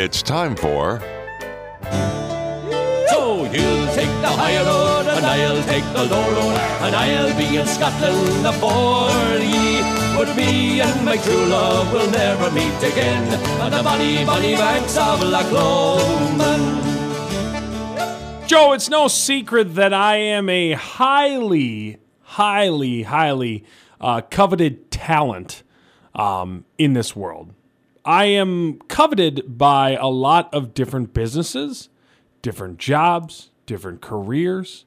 It's time for So you'll take the high road, and I'll take the low road, and I'll be in Scotland afore ye. But me and my true love will never meet again on the bonny, bonny banks of Loch Lomond. Joe, it's no secret that I am a highly, highly, highly uh, coveted talent um, in this world. I am coveted by a lot of different businesses, different jobs, different careers,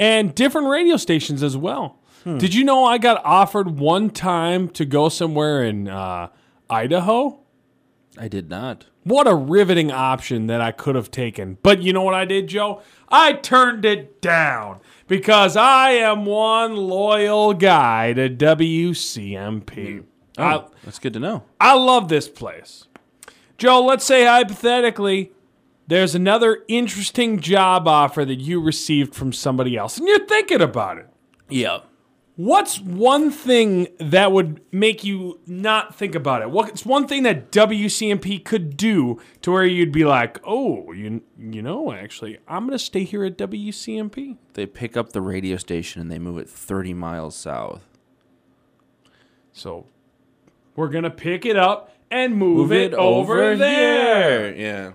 and different radio stations as well. Did you know I got offered one time to go somewhere in uh, Idaho? I did not. What a riveting option that I could have taken. But you know what I did, Joe? I turned it down because I am one loyal guy to WCMP. I, Oh, that's good to know. I love this place. Joe, let's say hypothetically, there's another interesting job offer that you received from somebody else, and you're thinking about it. Yeah. What's one thing that would make you not think about it? What's one thing that WCMP could do to where you'd be like, "Oh, you you know, actually, I'm going to stay here at WCMP." They pick up the radio station and they move it 30 miles south. So, we're going to pick it up and move, it, over, there. Yeah.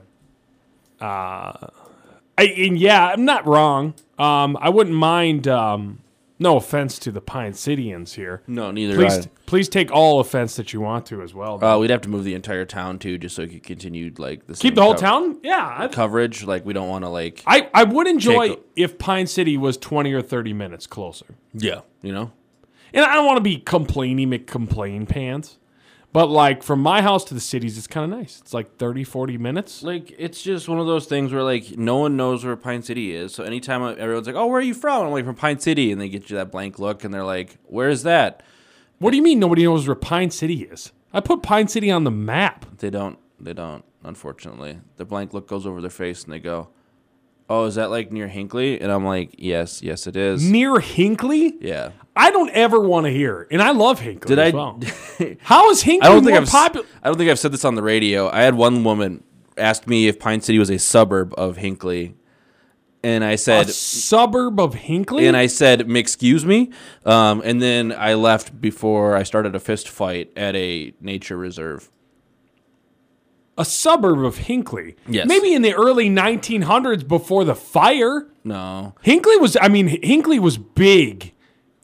I, and yeah, I'm not wrong. Um, I wouldn't mind. Um, no offense to the Pine Cityans here. No, neither Please, please take all offense that you want to as well. Uh, we'd have to move the entire town too, just so it could continue like the Keep the whole co- town. Yeah, coverage. Like we don't want to like I, I would enjoy Jacob. if Pine City was 20 or 30 minutes closer. yeah, you know. And I don't want to be complaining, McComplain pants, but like from my house to the cities, it's kind of nice. It's like 30, 40 minutes. Like it's just one of those things where like no one knows where Pine City is. So anytime everyone's like, "Oh, where are you from?" I'm like, "From Pine City," and they get you that blank look, and they're like, "Where's that?" What do you mean nobody knows where Pine City is? I put Pine City on the map. They don't. They don't. Unfortunately, the blank look goes over their face, and they go, "Oh, is that like near Hinckley?" And I'm like, "Yes, yes, it is." Near Hinckley? yeah. I don't ever want to hear. And I love Hinckley Did as I? well. How is Hinckley I don't think more I've. popular? I don't think I've said this on the radio. I had one woman ask me if Pine City was a suburb of Hinckley, and I said, suburb of Hinckley? and I said, "Excuse me," um, and then I left before I started a fist fight at a nature reserve. A suburb of Hinckley. Yes. Maybe in the early 1900s before the fire. No, Hinckley was, I mean, Hinckley was big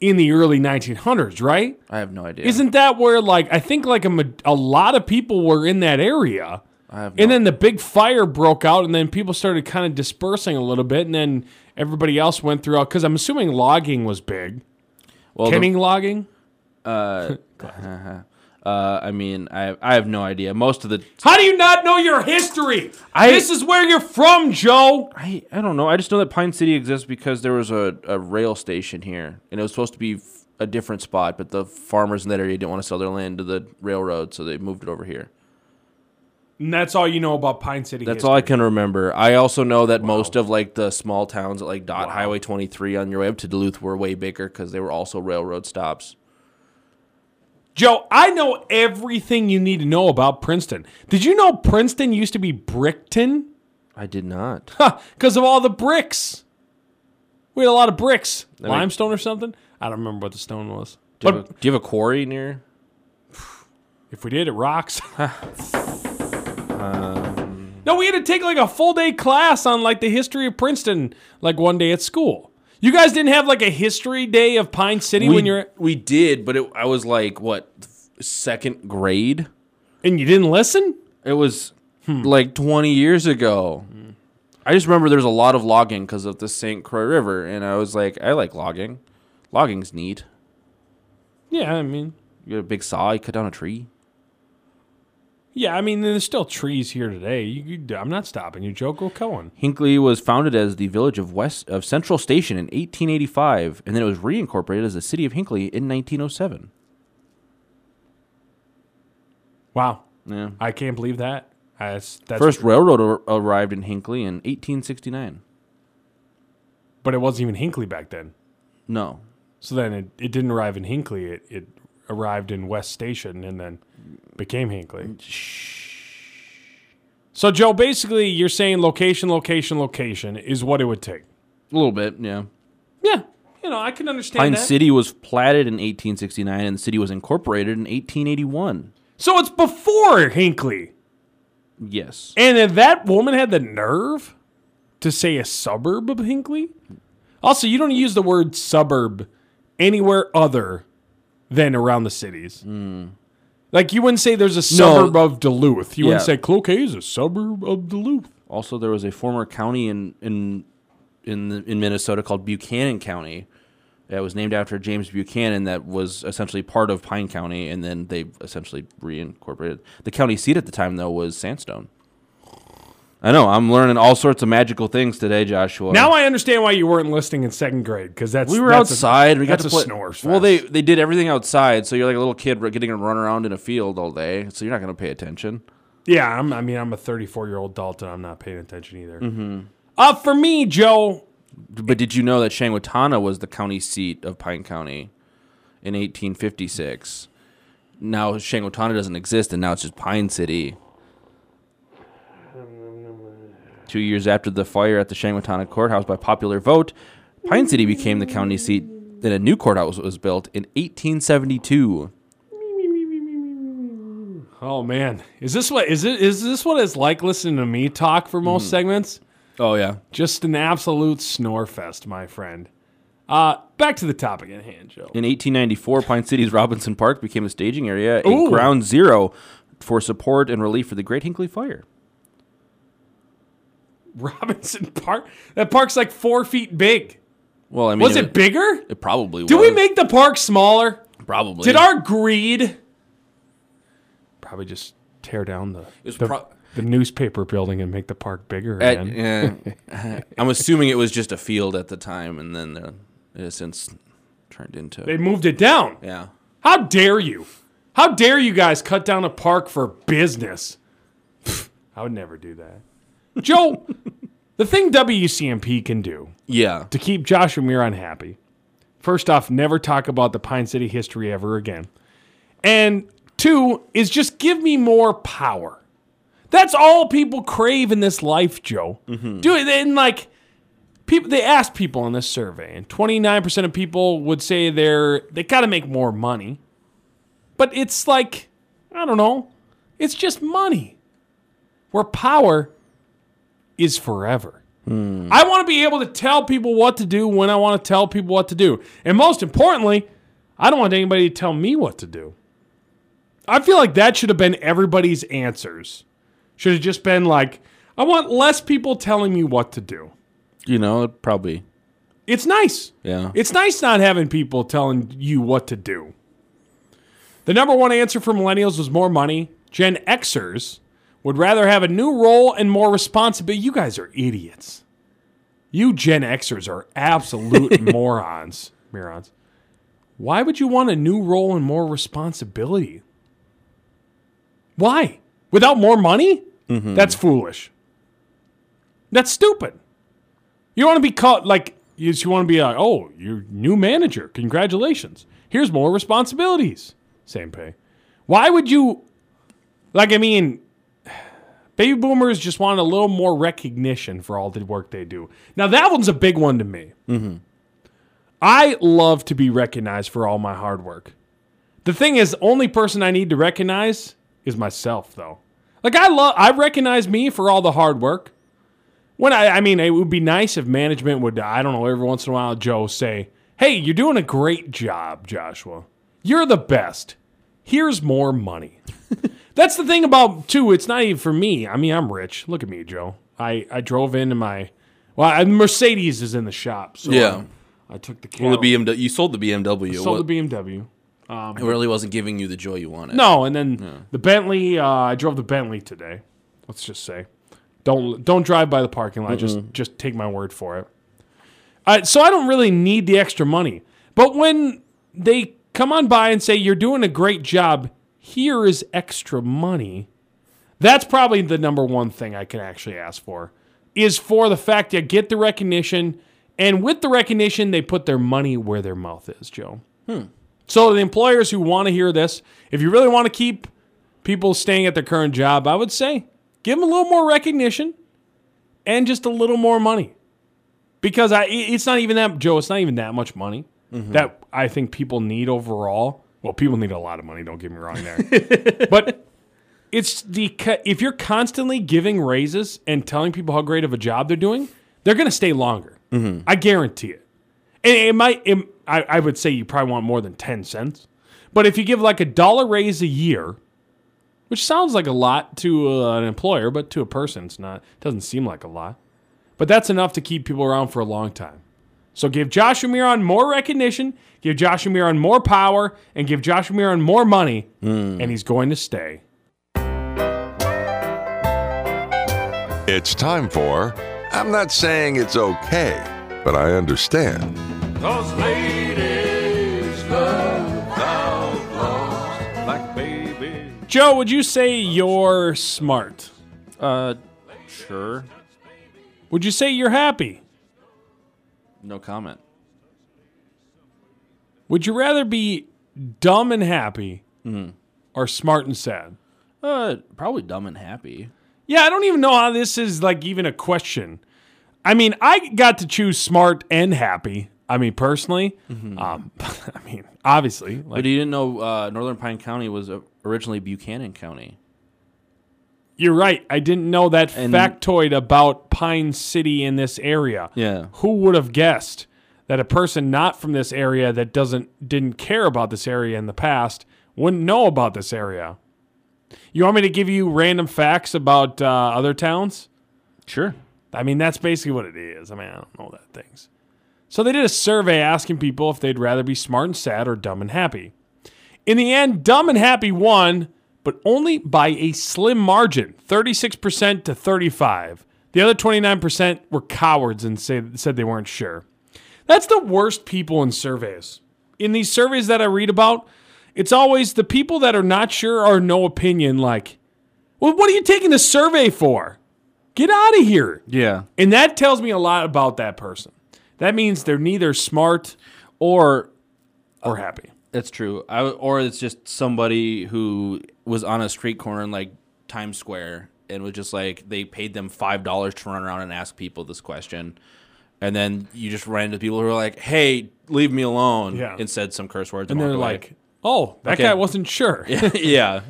in the early 1900s, right? I have no idea. Isn't that where, like, I think, like, a, a lot of people were in that area? I have And then the big fire broke out, and then people started kind of dispersing a little bit, and then everybody else went through. Because I'm assuming logging was big. well, the- logging? uh, Uh, I mean, I I have no idea. Most of the How do you not know your history? I- this is where you're from, Joe. I, I don't know. I just know that Pine City exists because there was a, a rail station here, and it was supposed to be f- a different spot, but the farmers in that area didn't want to sell their land to the railroad, so they moved it over here. And that's all you know about Pine City. That's history. all I can remember. I also know that most of like the small towns like Dot Highway 23 on your way up to Duluth were way bigger because they were also railroad stops. Joe, I know everything you need to know about Princeton. Did you know Princeton used to be Brickton? I did not. Because of all the bricks. We had a lot of bricks. mean- Limestone or something? I don't remember what the stone was. Do you, have a, do you have a quarry near? if we did, it rocks. Um, no, we had to take like a full day class on like the history of Princeton, like one day at school. You guys didn't have like a history day of Pine City we, when you're we did, but it, I was like what second grade. and you didn't listen? It was like 20 years ago. I just remember there's a lot of logging because of the St. Croix River, and I was like, I like logging. Logging's neat. Yeah, I mean, You get a big saw, you cut down a tree. Yeah, I mean, there's still trees here today. You, you, I'm not stopping you, Joe. Go Cohen. Hinckley was founded as the village of West of Central Station in 1885, and then it was reincorporated as the city of Hinckley in 1907. Wow, Yeah. I can't believe that. That's, that's First railroad ar- arrived in Hinckley in 1869. but it wasn't even Hinckley back then. No, So then it, it didn't arrive in Hinkley. It, it arrived in West Station and then became Hinckley. So, Joe, basically, you're saying location, location, location is what it would take. A little bit, yeah. Yeah, you know, I can understand Pine that. City was platted in 1869, and the city was incorporated in 1881. So it's before Hinckley. Yes. And then that woman had the nerve to say a suburb of Hinckley? Also, you don't use the word suburb anywhere other than around the cities. Mm. Like you wouldn't say there's a suburb of Duluth. You wouldn't Yeah. say Cloquet is a suburb of Duluth. Also, there was a former county in in in the, in Minnesota called Buchanan County. That was named after James Buchanan. That was essentially part of Pine County, and then they essentially reincorporated. The county seat at the time, though, was Sandstone. I know. I'm learning all sorts of magical things today, Joshua. Now I understand why you weren't listening in second grade because that's we were that's a- outside. we got that's to a play. snore Well, they they did everything outside, so you're like a little kid getting to run around in a field all day. So you're not going to pay attention. Yeah, I'm, I mean, I'm a 34 year old adult and I'm not paying attention either. Mm-hmm. Uh, for me, Joe, But did you know that Chengwatana was the county seat of Pine County in 1856? Now Chengwatana doesn't exist, and now it's just Pine City. Two years after the fire at the Chengwatana courthouse, by popular vote, Pine City became the county seat. Then a new courthouse was built in 1872. oh man, is this what is it? Is this what it's like listening to me talk for most segments? Oh yeah, Just an absolute snore fest, my friend. Uh, back to the topic at hand, Joe. In 1894, Pine City's Robinson Park became a staging area, a Ooh. ground zero for support and relief for the Great Hinckley Fire. Robinson Park. That park's like four feet big. Well, I mean, Was it bigger? It probably was. Did was. we make the park smaller? probably? Did our greed probably just tear down the the, pro- the newspaper building and make the park bigger At- again? yeah. I'm assuming it was just a field at the time, and then it has since turned into. They moved it down. yeah. How dare you? How dare you guys cut down a park for business? I would never do that. Joe, the thing WCMP can do Yeah. to keep Joshua Muir unhappy, first off, never talk about the Pine City history ever again. And two is just give me more power. That's all people crave in this life, Joe. Mm-hmm. Do it and like people they asked people in this survey, and 29% of people would say they're they gotta make more money. But it's like, I don't know, it's just money. Where power is forever. I want to be able to tell people what to do when I want to tell people what to do. And most importantly, I don't want anybody to tell me what to do. I feel like that should have been everybody's answers. Should have just been like, I want less people telling me what to do. You know, it probably. It's nice. Yeah. It's nice not having people telling you what to do. The number one answer for millennials was more money. Gen Xers would rather have a new role and more responsibility. You guys are idiots. You Gen Xers are absolute morons. Morons. Why would you want a new role and more responsibility? Why? Without more money? Mm-hmm. That's foolish. That's stupid. You want to be caught like you want to be like, oh, you're new manager. Congratulations. Here's more responsibilities. Same pay. Why would you like I mean baby boomers just want a little more recognition for all the work they do. Now that one's a big one to me. Mm-hmm. I love to be recognized for all my hard work. The thing is, the only person I need to recognize is myself, though. Like I love, I recognize me for all the hard work. When I, I mean, it would be nice if management would, I don't know, every once in a while, Joe say, "Hey, you're doing a great job, Joshua. You're the best. Here's more money." That's the thing about too. It's not even for me. I mean, I'm rich. Look at me, Joe. I I drove into my, well, I- Mercedes is in the shop. So Yeah. I, I took the. Well, the BMW. You sold the BMW. sold What- the BMW. it really wasn't giving you the joy you wanted. No, and then the Bentley. Uh, I drove the Bentley today. Let's just say, don't don't drive by the parking lot. Just just take my word for it. Uh, so I don't really need the extra money. But when they come on by and say you're doing a great job, here is extra money. That's probably the number one thing I can actually ask for. Is for the fact you get the recognition, and with the recognition, they put their money where their mouth is, Joe. Hmm. So the employers who want to hear this, if you really want to keep people staying at their current job, I would say Give them a little more recognition and just a little more money. Because I, it's not even that, Joe. It's not even that much money that I think people need overall. Well, people need a lot of money. Don't get me wrong there, but it's the if you're constantly giving raises and telling people how great of a job they're doing, they're going to stay longer. I guarantee it. And it might. It, I, I would say you probably want more than ten cents, but if you give like a dollar raise a year, which sounds like a lot to uh, an employer, but to a person, it's not. Doesn't seem like a lot, but that's enough to keep people around for a long time. So give Joshua Miron more recognition, give Joshua Miron more power, and give Joshua Miron more money, and he's going to stay. It's time for I'm not saying it's okay, but I understand. Cause ladies love outlaws like baby. Joe, would you say you're smart? Uh, sure. Would you say you're happy? No comment. Would you rather be dumb and happy or smart and sad? Uh, probably dumb and happy. Yeah, I don't even know how this is like even a question. I mean, I got to choose smart and happy. I mean, personally, um, I mean, obviously, like, But you didn't know uh, Northern Pine County was uh, originally Buchanan County. You're right. I didn't know that And- factoid about Pine City in this area. Yeah. Who would have guessed that a person not from this area that doesn't didn't care about this area in the past wouldn't know about this area? You want me to give you random facts about uh, other towns? Sure. I mean, that's basically what it is. I mean, I don't know that things. So they did a survey asking people if they'd rather be smart and sad or dumb and happy. In the end, dumb and happy won, but only by a slim margin, 36% to 35. The other 29% were cowards and say, said they weren't sure. That's the worst people in surveys. In these surveys that I read about, it's always the people that are not sure or no opinion like, "Well, what are you taking the survey for? Get out of here." Yeah. And that tells me a lot about that person. That means they're neither smart Or or happy. That's true. I, or it's just somebody who was on a street corner in like Times Square and was just like they paid them five dollars to run around and ask people this question, and then you just ran into people who are like, "Hey, leave me alone," Yeah. and said some curse words, And and, they're like, oh, that Okay. guy wasn't sure. "Yeah,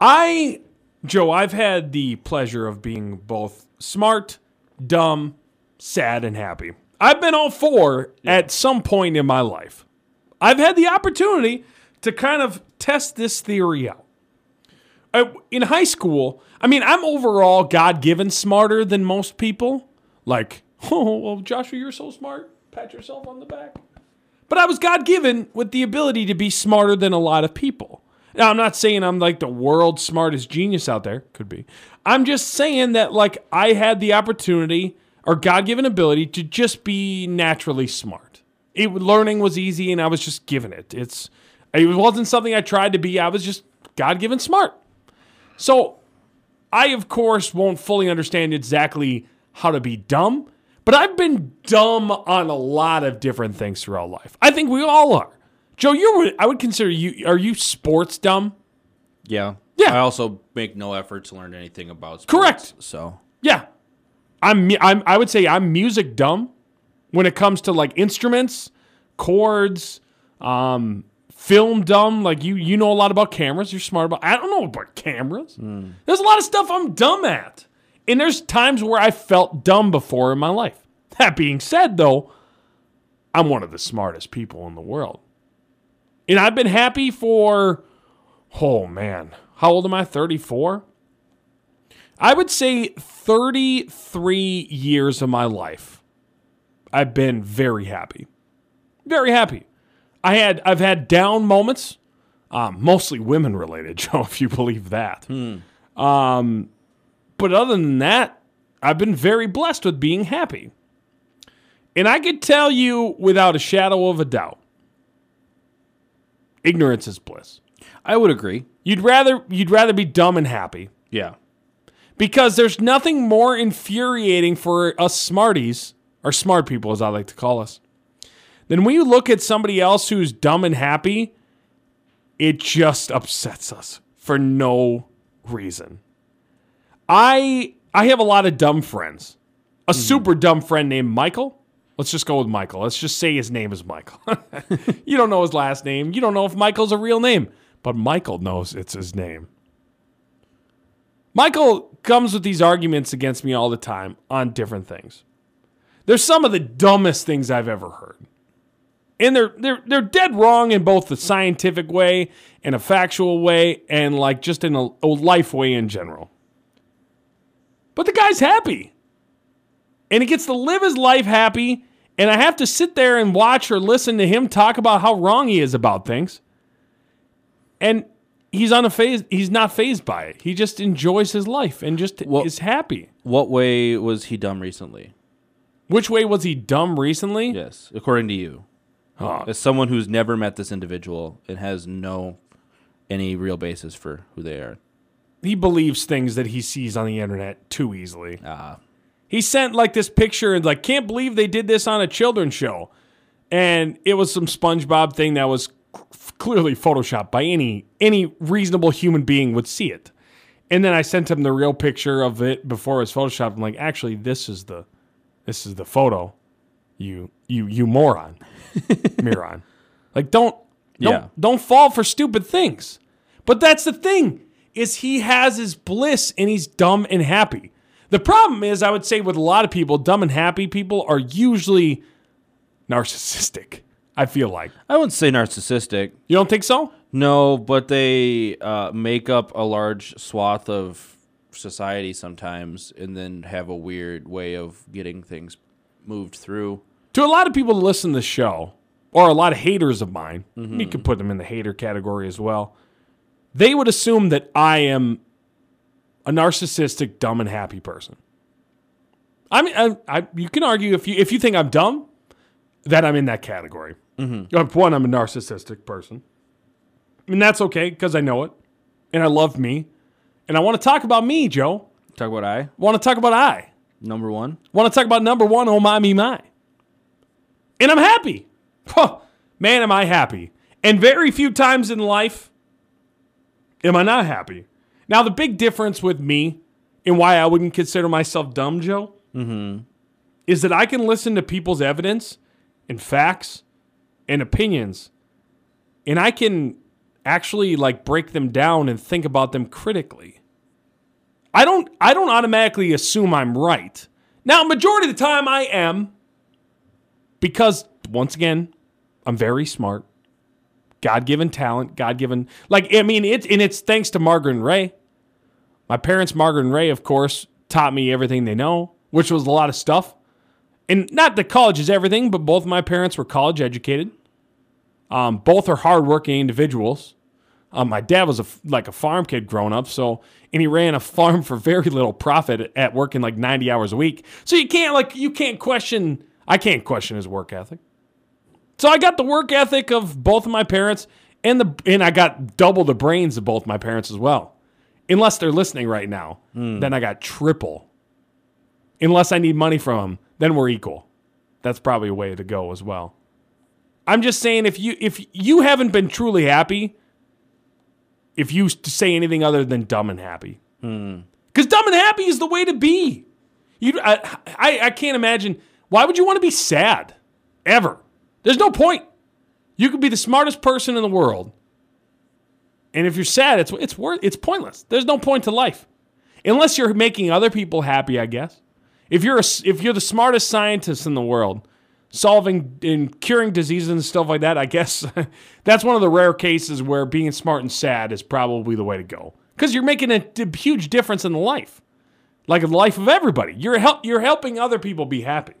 I, Joe, I've had the pleasure of being both smart, dumb, sad, and happy. I've been all four at some point in my life. I've had the opportunity to kind of test this theory out. Uh, In high school, I mean, I'm overall God given smarter than most people. Like, oh, well, Joshua, you're so smart. Pat yourself on the back. But I was God given with the ability to be smarter than a lot of people. Now, I'm not saying I'm like the world's smartest genius out there. Could be. I'm just saying that, like, I had the opportunity or God given ability to just be naturally smart. It, learning was easy and I was just given it. It's, it wasn't something I tried to be. I was just God given smart. So I, of course, won't fully understand exactly how to be dumb, but I've been dumb on a lot of different things throughout life. I think we all are. Joe, you're, I would consider you, are you sports dumb? yeah, Yeah. I also make no effort to learn anything about sports, Correct. So Yeah. I'm, I'm, I would say I'm music dumb when it comes to like instruments, chords, um, film dumb. Like you, you know a lot about cameras. You're smart about. I don't know about cameras. There's a lot of stuff I'm dumb at, and there's times where I felt dumb before in my life. That being said, though, I'm one of the smartest people in the world, and I've been happy for. Oh man, how old am I? 34. I would say 33 years of my life, I've been very happy. Very happy. I had I've had down moments, um, mostly women related, Joe, if you believe that. Um, but other than that, I've been very blessed with being happy. And I could tell you without a shadow of a doubt, ignorance is bliss. I would agree. You'd rather you'd rather be dumb and happy Yeah, because there's nothing more infuriating for us smarties, or smart people as I like to call us, then when you look at somebody else who's dumb and happy, it just upsets us for no reason. I I have a lot of dumb friends. A mm-hmm. super dumb friend named Michael. Let's just go with Michael. Let's just say his name is Michael. you don't know his last name. You don't know if Michael's a real name, but Michael knows it's his name. Michael comes with these arguments against me all the time on different things. They're some of the dumbest things I've ever heard. And they're they're they're dead wrong in both the scientific way and a factual way and like just in a, a life way in general. But the guy's happy. And he gets to live his life happy and I have to sit there and watch or listen to him talk about how wrong he is about things. And he's unfazed he's not phased by it. He just enjoys his life and just Well- is happy. What way was he dumb recently? Which way was he dumb recently? Yes, according to you, Huh. as someone who's never met this individual and has no any real basis for who they are. He believes things that he sees on the internet too easily. Ah, He sent like this picture and like can't believe they did this on a children's show. And it was some SpongeBob thing that was clearly photoshopped by any any reasonable human being would see it. And then I sent him the real picture of it before it was photoshopped. I'm like, actually, this is the this is the photo. You you you moron. Miron. Like don't don't Yeah. don't fall for stupid things. But that's the thing is he has his bliss and he's dumb and happy. The problem is I would say with a lot of people, dumb and happy people are usually narcissistic. I feel like. I wouldn't say narcissistic. You don't think so? No, but they uh, make up a large swath of society sometimes, and then have a weird way of getting things moved through. To a lot of people that listen to the show, or a lot of haters of mine, you could put them in the hater category as well. They would assume that I am a narcissistic, dumb, and happy person. I mean, I, I, you can argue if you if you think I'm dumb, that I'm in that category. Uh, One, I'm a narcissistic person, and that's okay because I know it, and I love me, and I want to talk about me, Joe. Talk about I Want to talk about I. number one. Want to talk about number one, oh my, me, my. And I'm happy. Huh, man, am I happy. And very few times in life am I not happy. Now, the big difference with me and why I wouldn't consider myself dumb, Joe, mm-hmm. is that I can listen to people's evidence and facts and opinions, and I can actually like break them down and think about them critically. I don't I don't automatically assume I'm right. Now, majority of the time I am because once again, I'm very smart. God-given talent, God-given like I mean it's and it's thanks to Margaret and Ray. My parents Margaret and Ray of course taught me everything they know, which was a lot of stuff. And not that college is everything, but both my parents were college educated. Um, both are hardworking individuals. Um, my dad was a, like a farm kid growing up, so and he ran a farm for very little profit at, working like ninety hours a week. So you can't like you can't question. I can't question his work ethic. So I got the work ethic of both of my parents, and the and I got double the brains of both my parents as well. Unless they're listening right now, then I got triple. Unless I need money from them, then we're equal. That's probably a way to go as well. I'm just saying if you if you haven't been truly happy, if you say anything other than dumb and happy, hmm. because dumb and happy is the way to be. You, I, I, I can't imagine. Why would you want to be sad ever? There's no point. You could be the smartest person in the world, and if you're sad, it's it's worth it's pointless. There's no point to life, unless you're making other people happy. I guess if you're a, if you're the smartest scientist in the world, solving and curing diseases and stuff like that, I guess that's one of the rare cases where being smart and sad is probably the way to go because you're making a huge difference in the life, like the life of everybody. You're help you're helping other people be happy.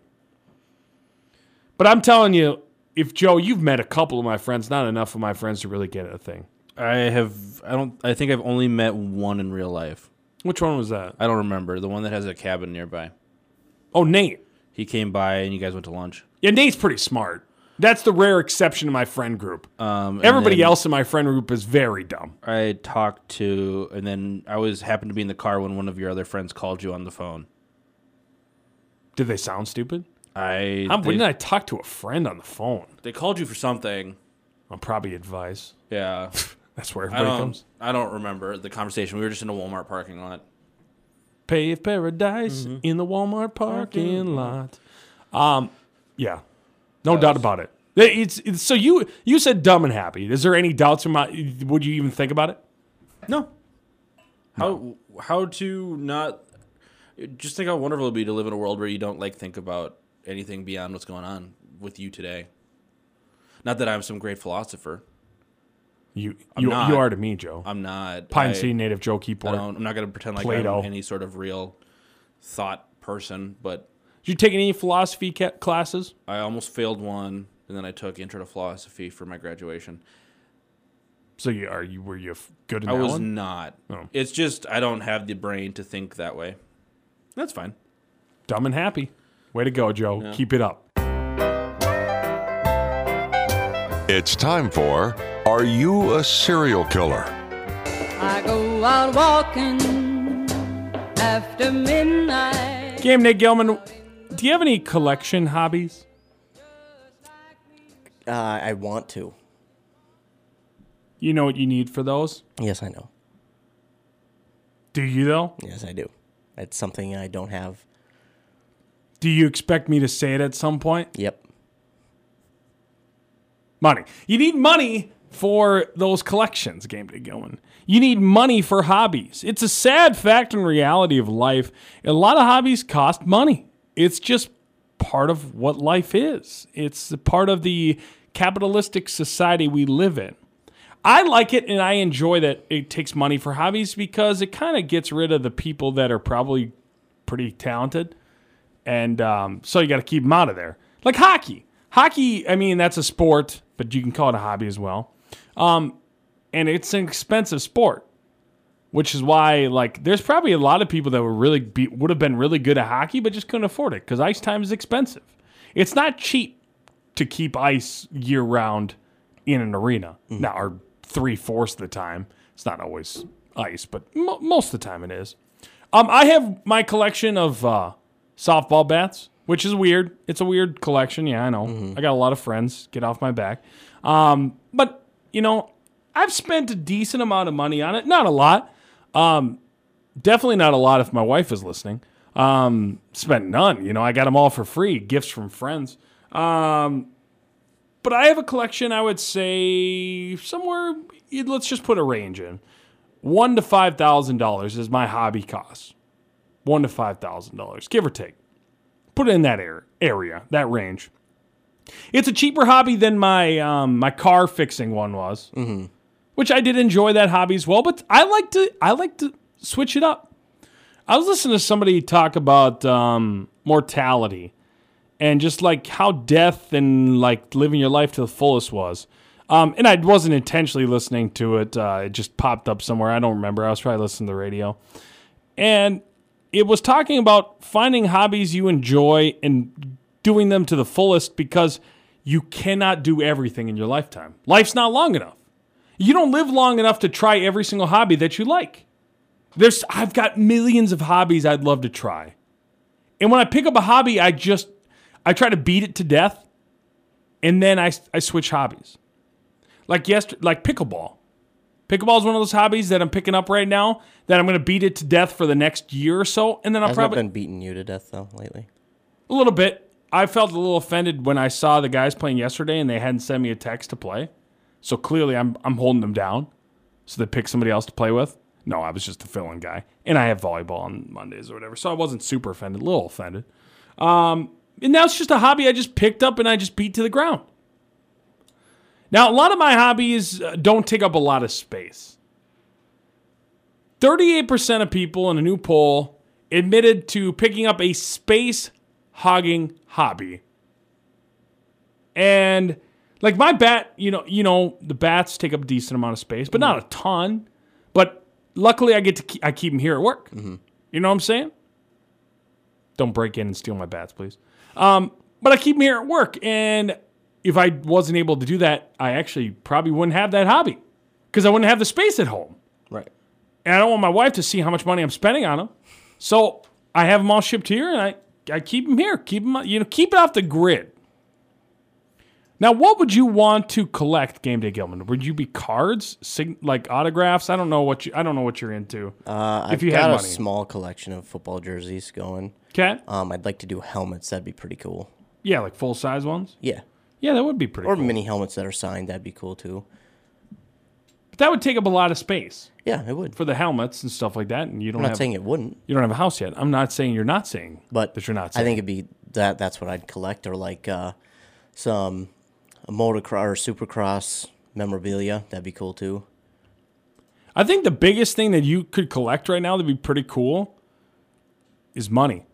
But I'm telling you, if Joe, you've met a couple of my friends, not enough of my friends to really get a thing. I have. I don't. I think I've only met one in real life. Which one was that? I don't remember the one that has a cabin nearby. Oh, Nate. He came by and you guys went to lunch. Yeah, Nate's pretty smart. That's the rare exception to my friend group. Um, Everybody else in my friend group is very dumb. I talked to, and then I was happened to be in the car when one of your other friends called you on the phone. Did they sound stupid? I they, when did I talk to a friend on the phone? they called you for something. I'm probably advice. Yeah, That's where everybody don't. comes. I don't remember the conversation. We were just in a Walmart parking lot. Pave paradise in the Walmart parking lot. Um, yeah, no doubt about it. It's, it's so you you said dumb and happy. Is there any doubts in my? Would you even think about it? No. How how to not just think how wonderful it'd be to live in a world where you don't like think about anything beyond what's going on with you today. Not that I'm some great philosopher. You you, not. you are to me, Joe. I'm not. Pine I- City native Joe I Keyport. don't, I'm not going to pretend like Plato. I'm any sort of real thought person, but Did you take any philosophy ca- classes? I almost failed one, and then I took Intro to Philosophy for my graduation. So you are you were you good in I that was one? not. Oh. It's just I don't have the brain to think that way. That's fine. Dumb and happy. Way to go, Joe. Keep it up. It's time for Are You a Serial Killer? I go out walking after midnight. Game Nick Gelman, do you have any collection hobbies? Uh, I want to. You know what you need for those? Yes, I know. Do you though? Yes, I do. It's something I don't have. Do you expect me to say it at some point? Yep. Money. You need money for those collections, Game Day Gilman. You need money for hobbies. It's a sad fact and reality of life. A lot of hobbies cost money. It's just part of what life is. It's part of the capitalistic society we live in. I like it and I enjoy that it takes money for hobbies because it kind of gets rid of the people that are probably pretty talented. And um, so you got to keep them out of there. Like hockey. Hockey, I mean, that's a sport, but you can call it a hobby as well. Um, and it's an expensive sport, which is why, like, there's probably a lot of people that were really be, would have been really good at hockey, but just couldn't afford it because ice time is expensive. It's not cheap to keep ice year round in an arena. Now, or three fourths of the time, it's not always ice, but mo- most of the time it is. Um, I have my collection of uh, softball bats, which is weird. It's a weird collection. Yeah, I know. I got a lot of friends. Get off my back. Um, but you know, I've spent a decent amount of money on it. Not a lot. Um, definitely not a lot if my wife is listening. Um, spent none. You know, I got them all for free, gifts from friends. Um, but I have a collection. I would say somewhere. Let's just put a range in. One to five thousand dollars is my hobby cost. One to five thousand dollars, give or take. Put it in that ar- area, that range. It's a cheaper hobby than my um, my car fixing one was, which I did enjoy that hobby as well. But I like to I like to switch it up. I was listening to somebody talk about um, mortality and just like how death and like living your life to the fullest was. Um, and I wasn't intentionally listening to it. Uh, it just popped up somewhere. I don't remember. I was probably listening to the radio. And it was talking about finding hobbies you enjoy and doing them to the fullest because you cannot do everything in your lifetime. Life's not long enough. You don't live long enough to try every single hobby that you like. There's I've got millions of hobbies I'd love to try. And when I pick up a hobby, I just I try to beat it to death and then I I switch hobbies. Like yesterday, like pickleball. Pickleball is one of those hobbies that I'm picking up right now that I'm going to beat it to death for the next year or so, and then I'll Has probably been beating you to death though lately. a little bit. I felt a little offended when I saw the guys playing yesterday and they hadn't sent me a text to play. So clearly I'm I'm holding them down. So they pick somebody else to play with. No, I was just a fill-in guy. And I have volleyball on Mondays or whatever. So I wasn't super offended, a little offended. Um, and now it's just a hobby I just picked up and I just beat to the ground. Now, a lot of my hobbies uh, don't take up a lot of space. 38% of people in a new poll admitted to picking up a space hogging hobby. And like my bat, you know, you know, the bats take up a decent amount of space, but not a ton. But luckily I get to keep, I keep them here at work. You know what I'm saying? Don't break in and steal my bats, please. Um, but I keep them here at work and if I wasn't able to do that, I actually probably wouldn't have that hobby because I wouldn't have the space at home Right. and I don't want my wife to see how much money I'm spending on them. So I have them all shipped here, and I I keep them here, keep them you know keep it off the grid. Now, what would you want to collect, Game Day Gilman? Would you be cards, sig- like autographs? I don't know what you. I don't know what you're into. Uh, If I've you had got a money. small collection of football jerseys going. Okay. Um, I'd like to do helmets. That'd be pretty cool. Yeah, like full size ones. Yeah. Yeah, that would be pretty. Cool. Or cool. mini helmets that are signed. That'd be cool too. But that would take up a lot of space Yeah, it would. for the helmets and stuff like that, and you don't I'm not have saying it wouldn't, you don't have a house yet. I'm not saying you're not saying, but that you're not. I think it'd be that. That's what I'd collect, or like uh, some motocross or supercross memorabilia. That'd be cool too. I think the biggest thing that you could collect right now that'd be pretty cool is money.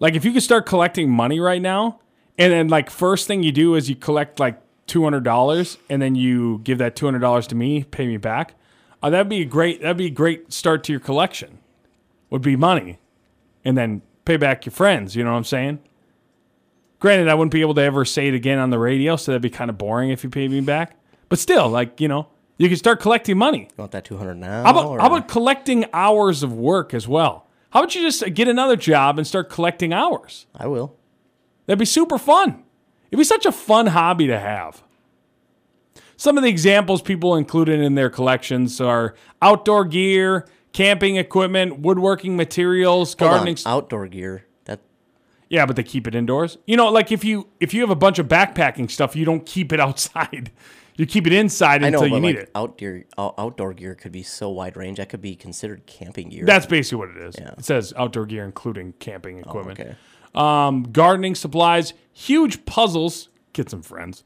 Like if you could start collecting money right now, and then like first thing you do is you collect like two hundred dollars, and then you give that two hundred dollars to me, pay me back. Uh, that'd be a great. That'd be a great start to your collection. Would be money, and then pay back your friends. You know what I'm saying? Granted, I wouldn't be able to ever say it again on the radio, so that'd be kind of boring if you paid me back. But still, like you know, you can start collecting money. You want that 200 now? How about, or- how about collecting hours of work as well? How about you just get another job and start collecting hours? I will. That'd be super fun. It'd be such a fun hobby to have. Some of the examples people included in their collections are outdoor gear, camping equipment, woodworking materials, Hold on, gardening. outdoor gear. That yeah, but they keep it indoors. You know, like if you if you have a bunch of backpacking stuff, you don't keep it outside. You keep it inside I know, until you need like it. outdoor out, outdoor gear could be so wide range. That could be considered camping gear. That's basically what it is. Yeah. It says outdoor gear, including camping Oh, equipment. okay. Um, gardening supplies, huge puzzles. Get some friends.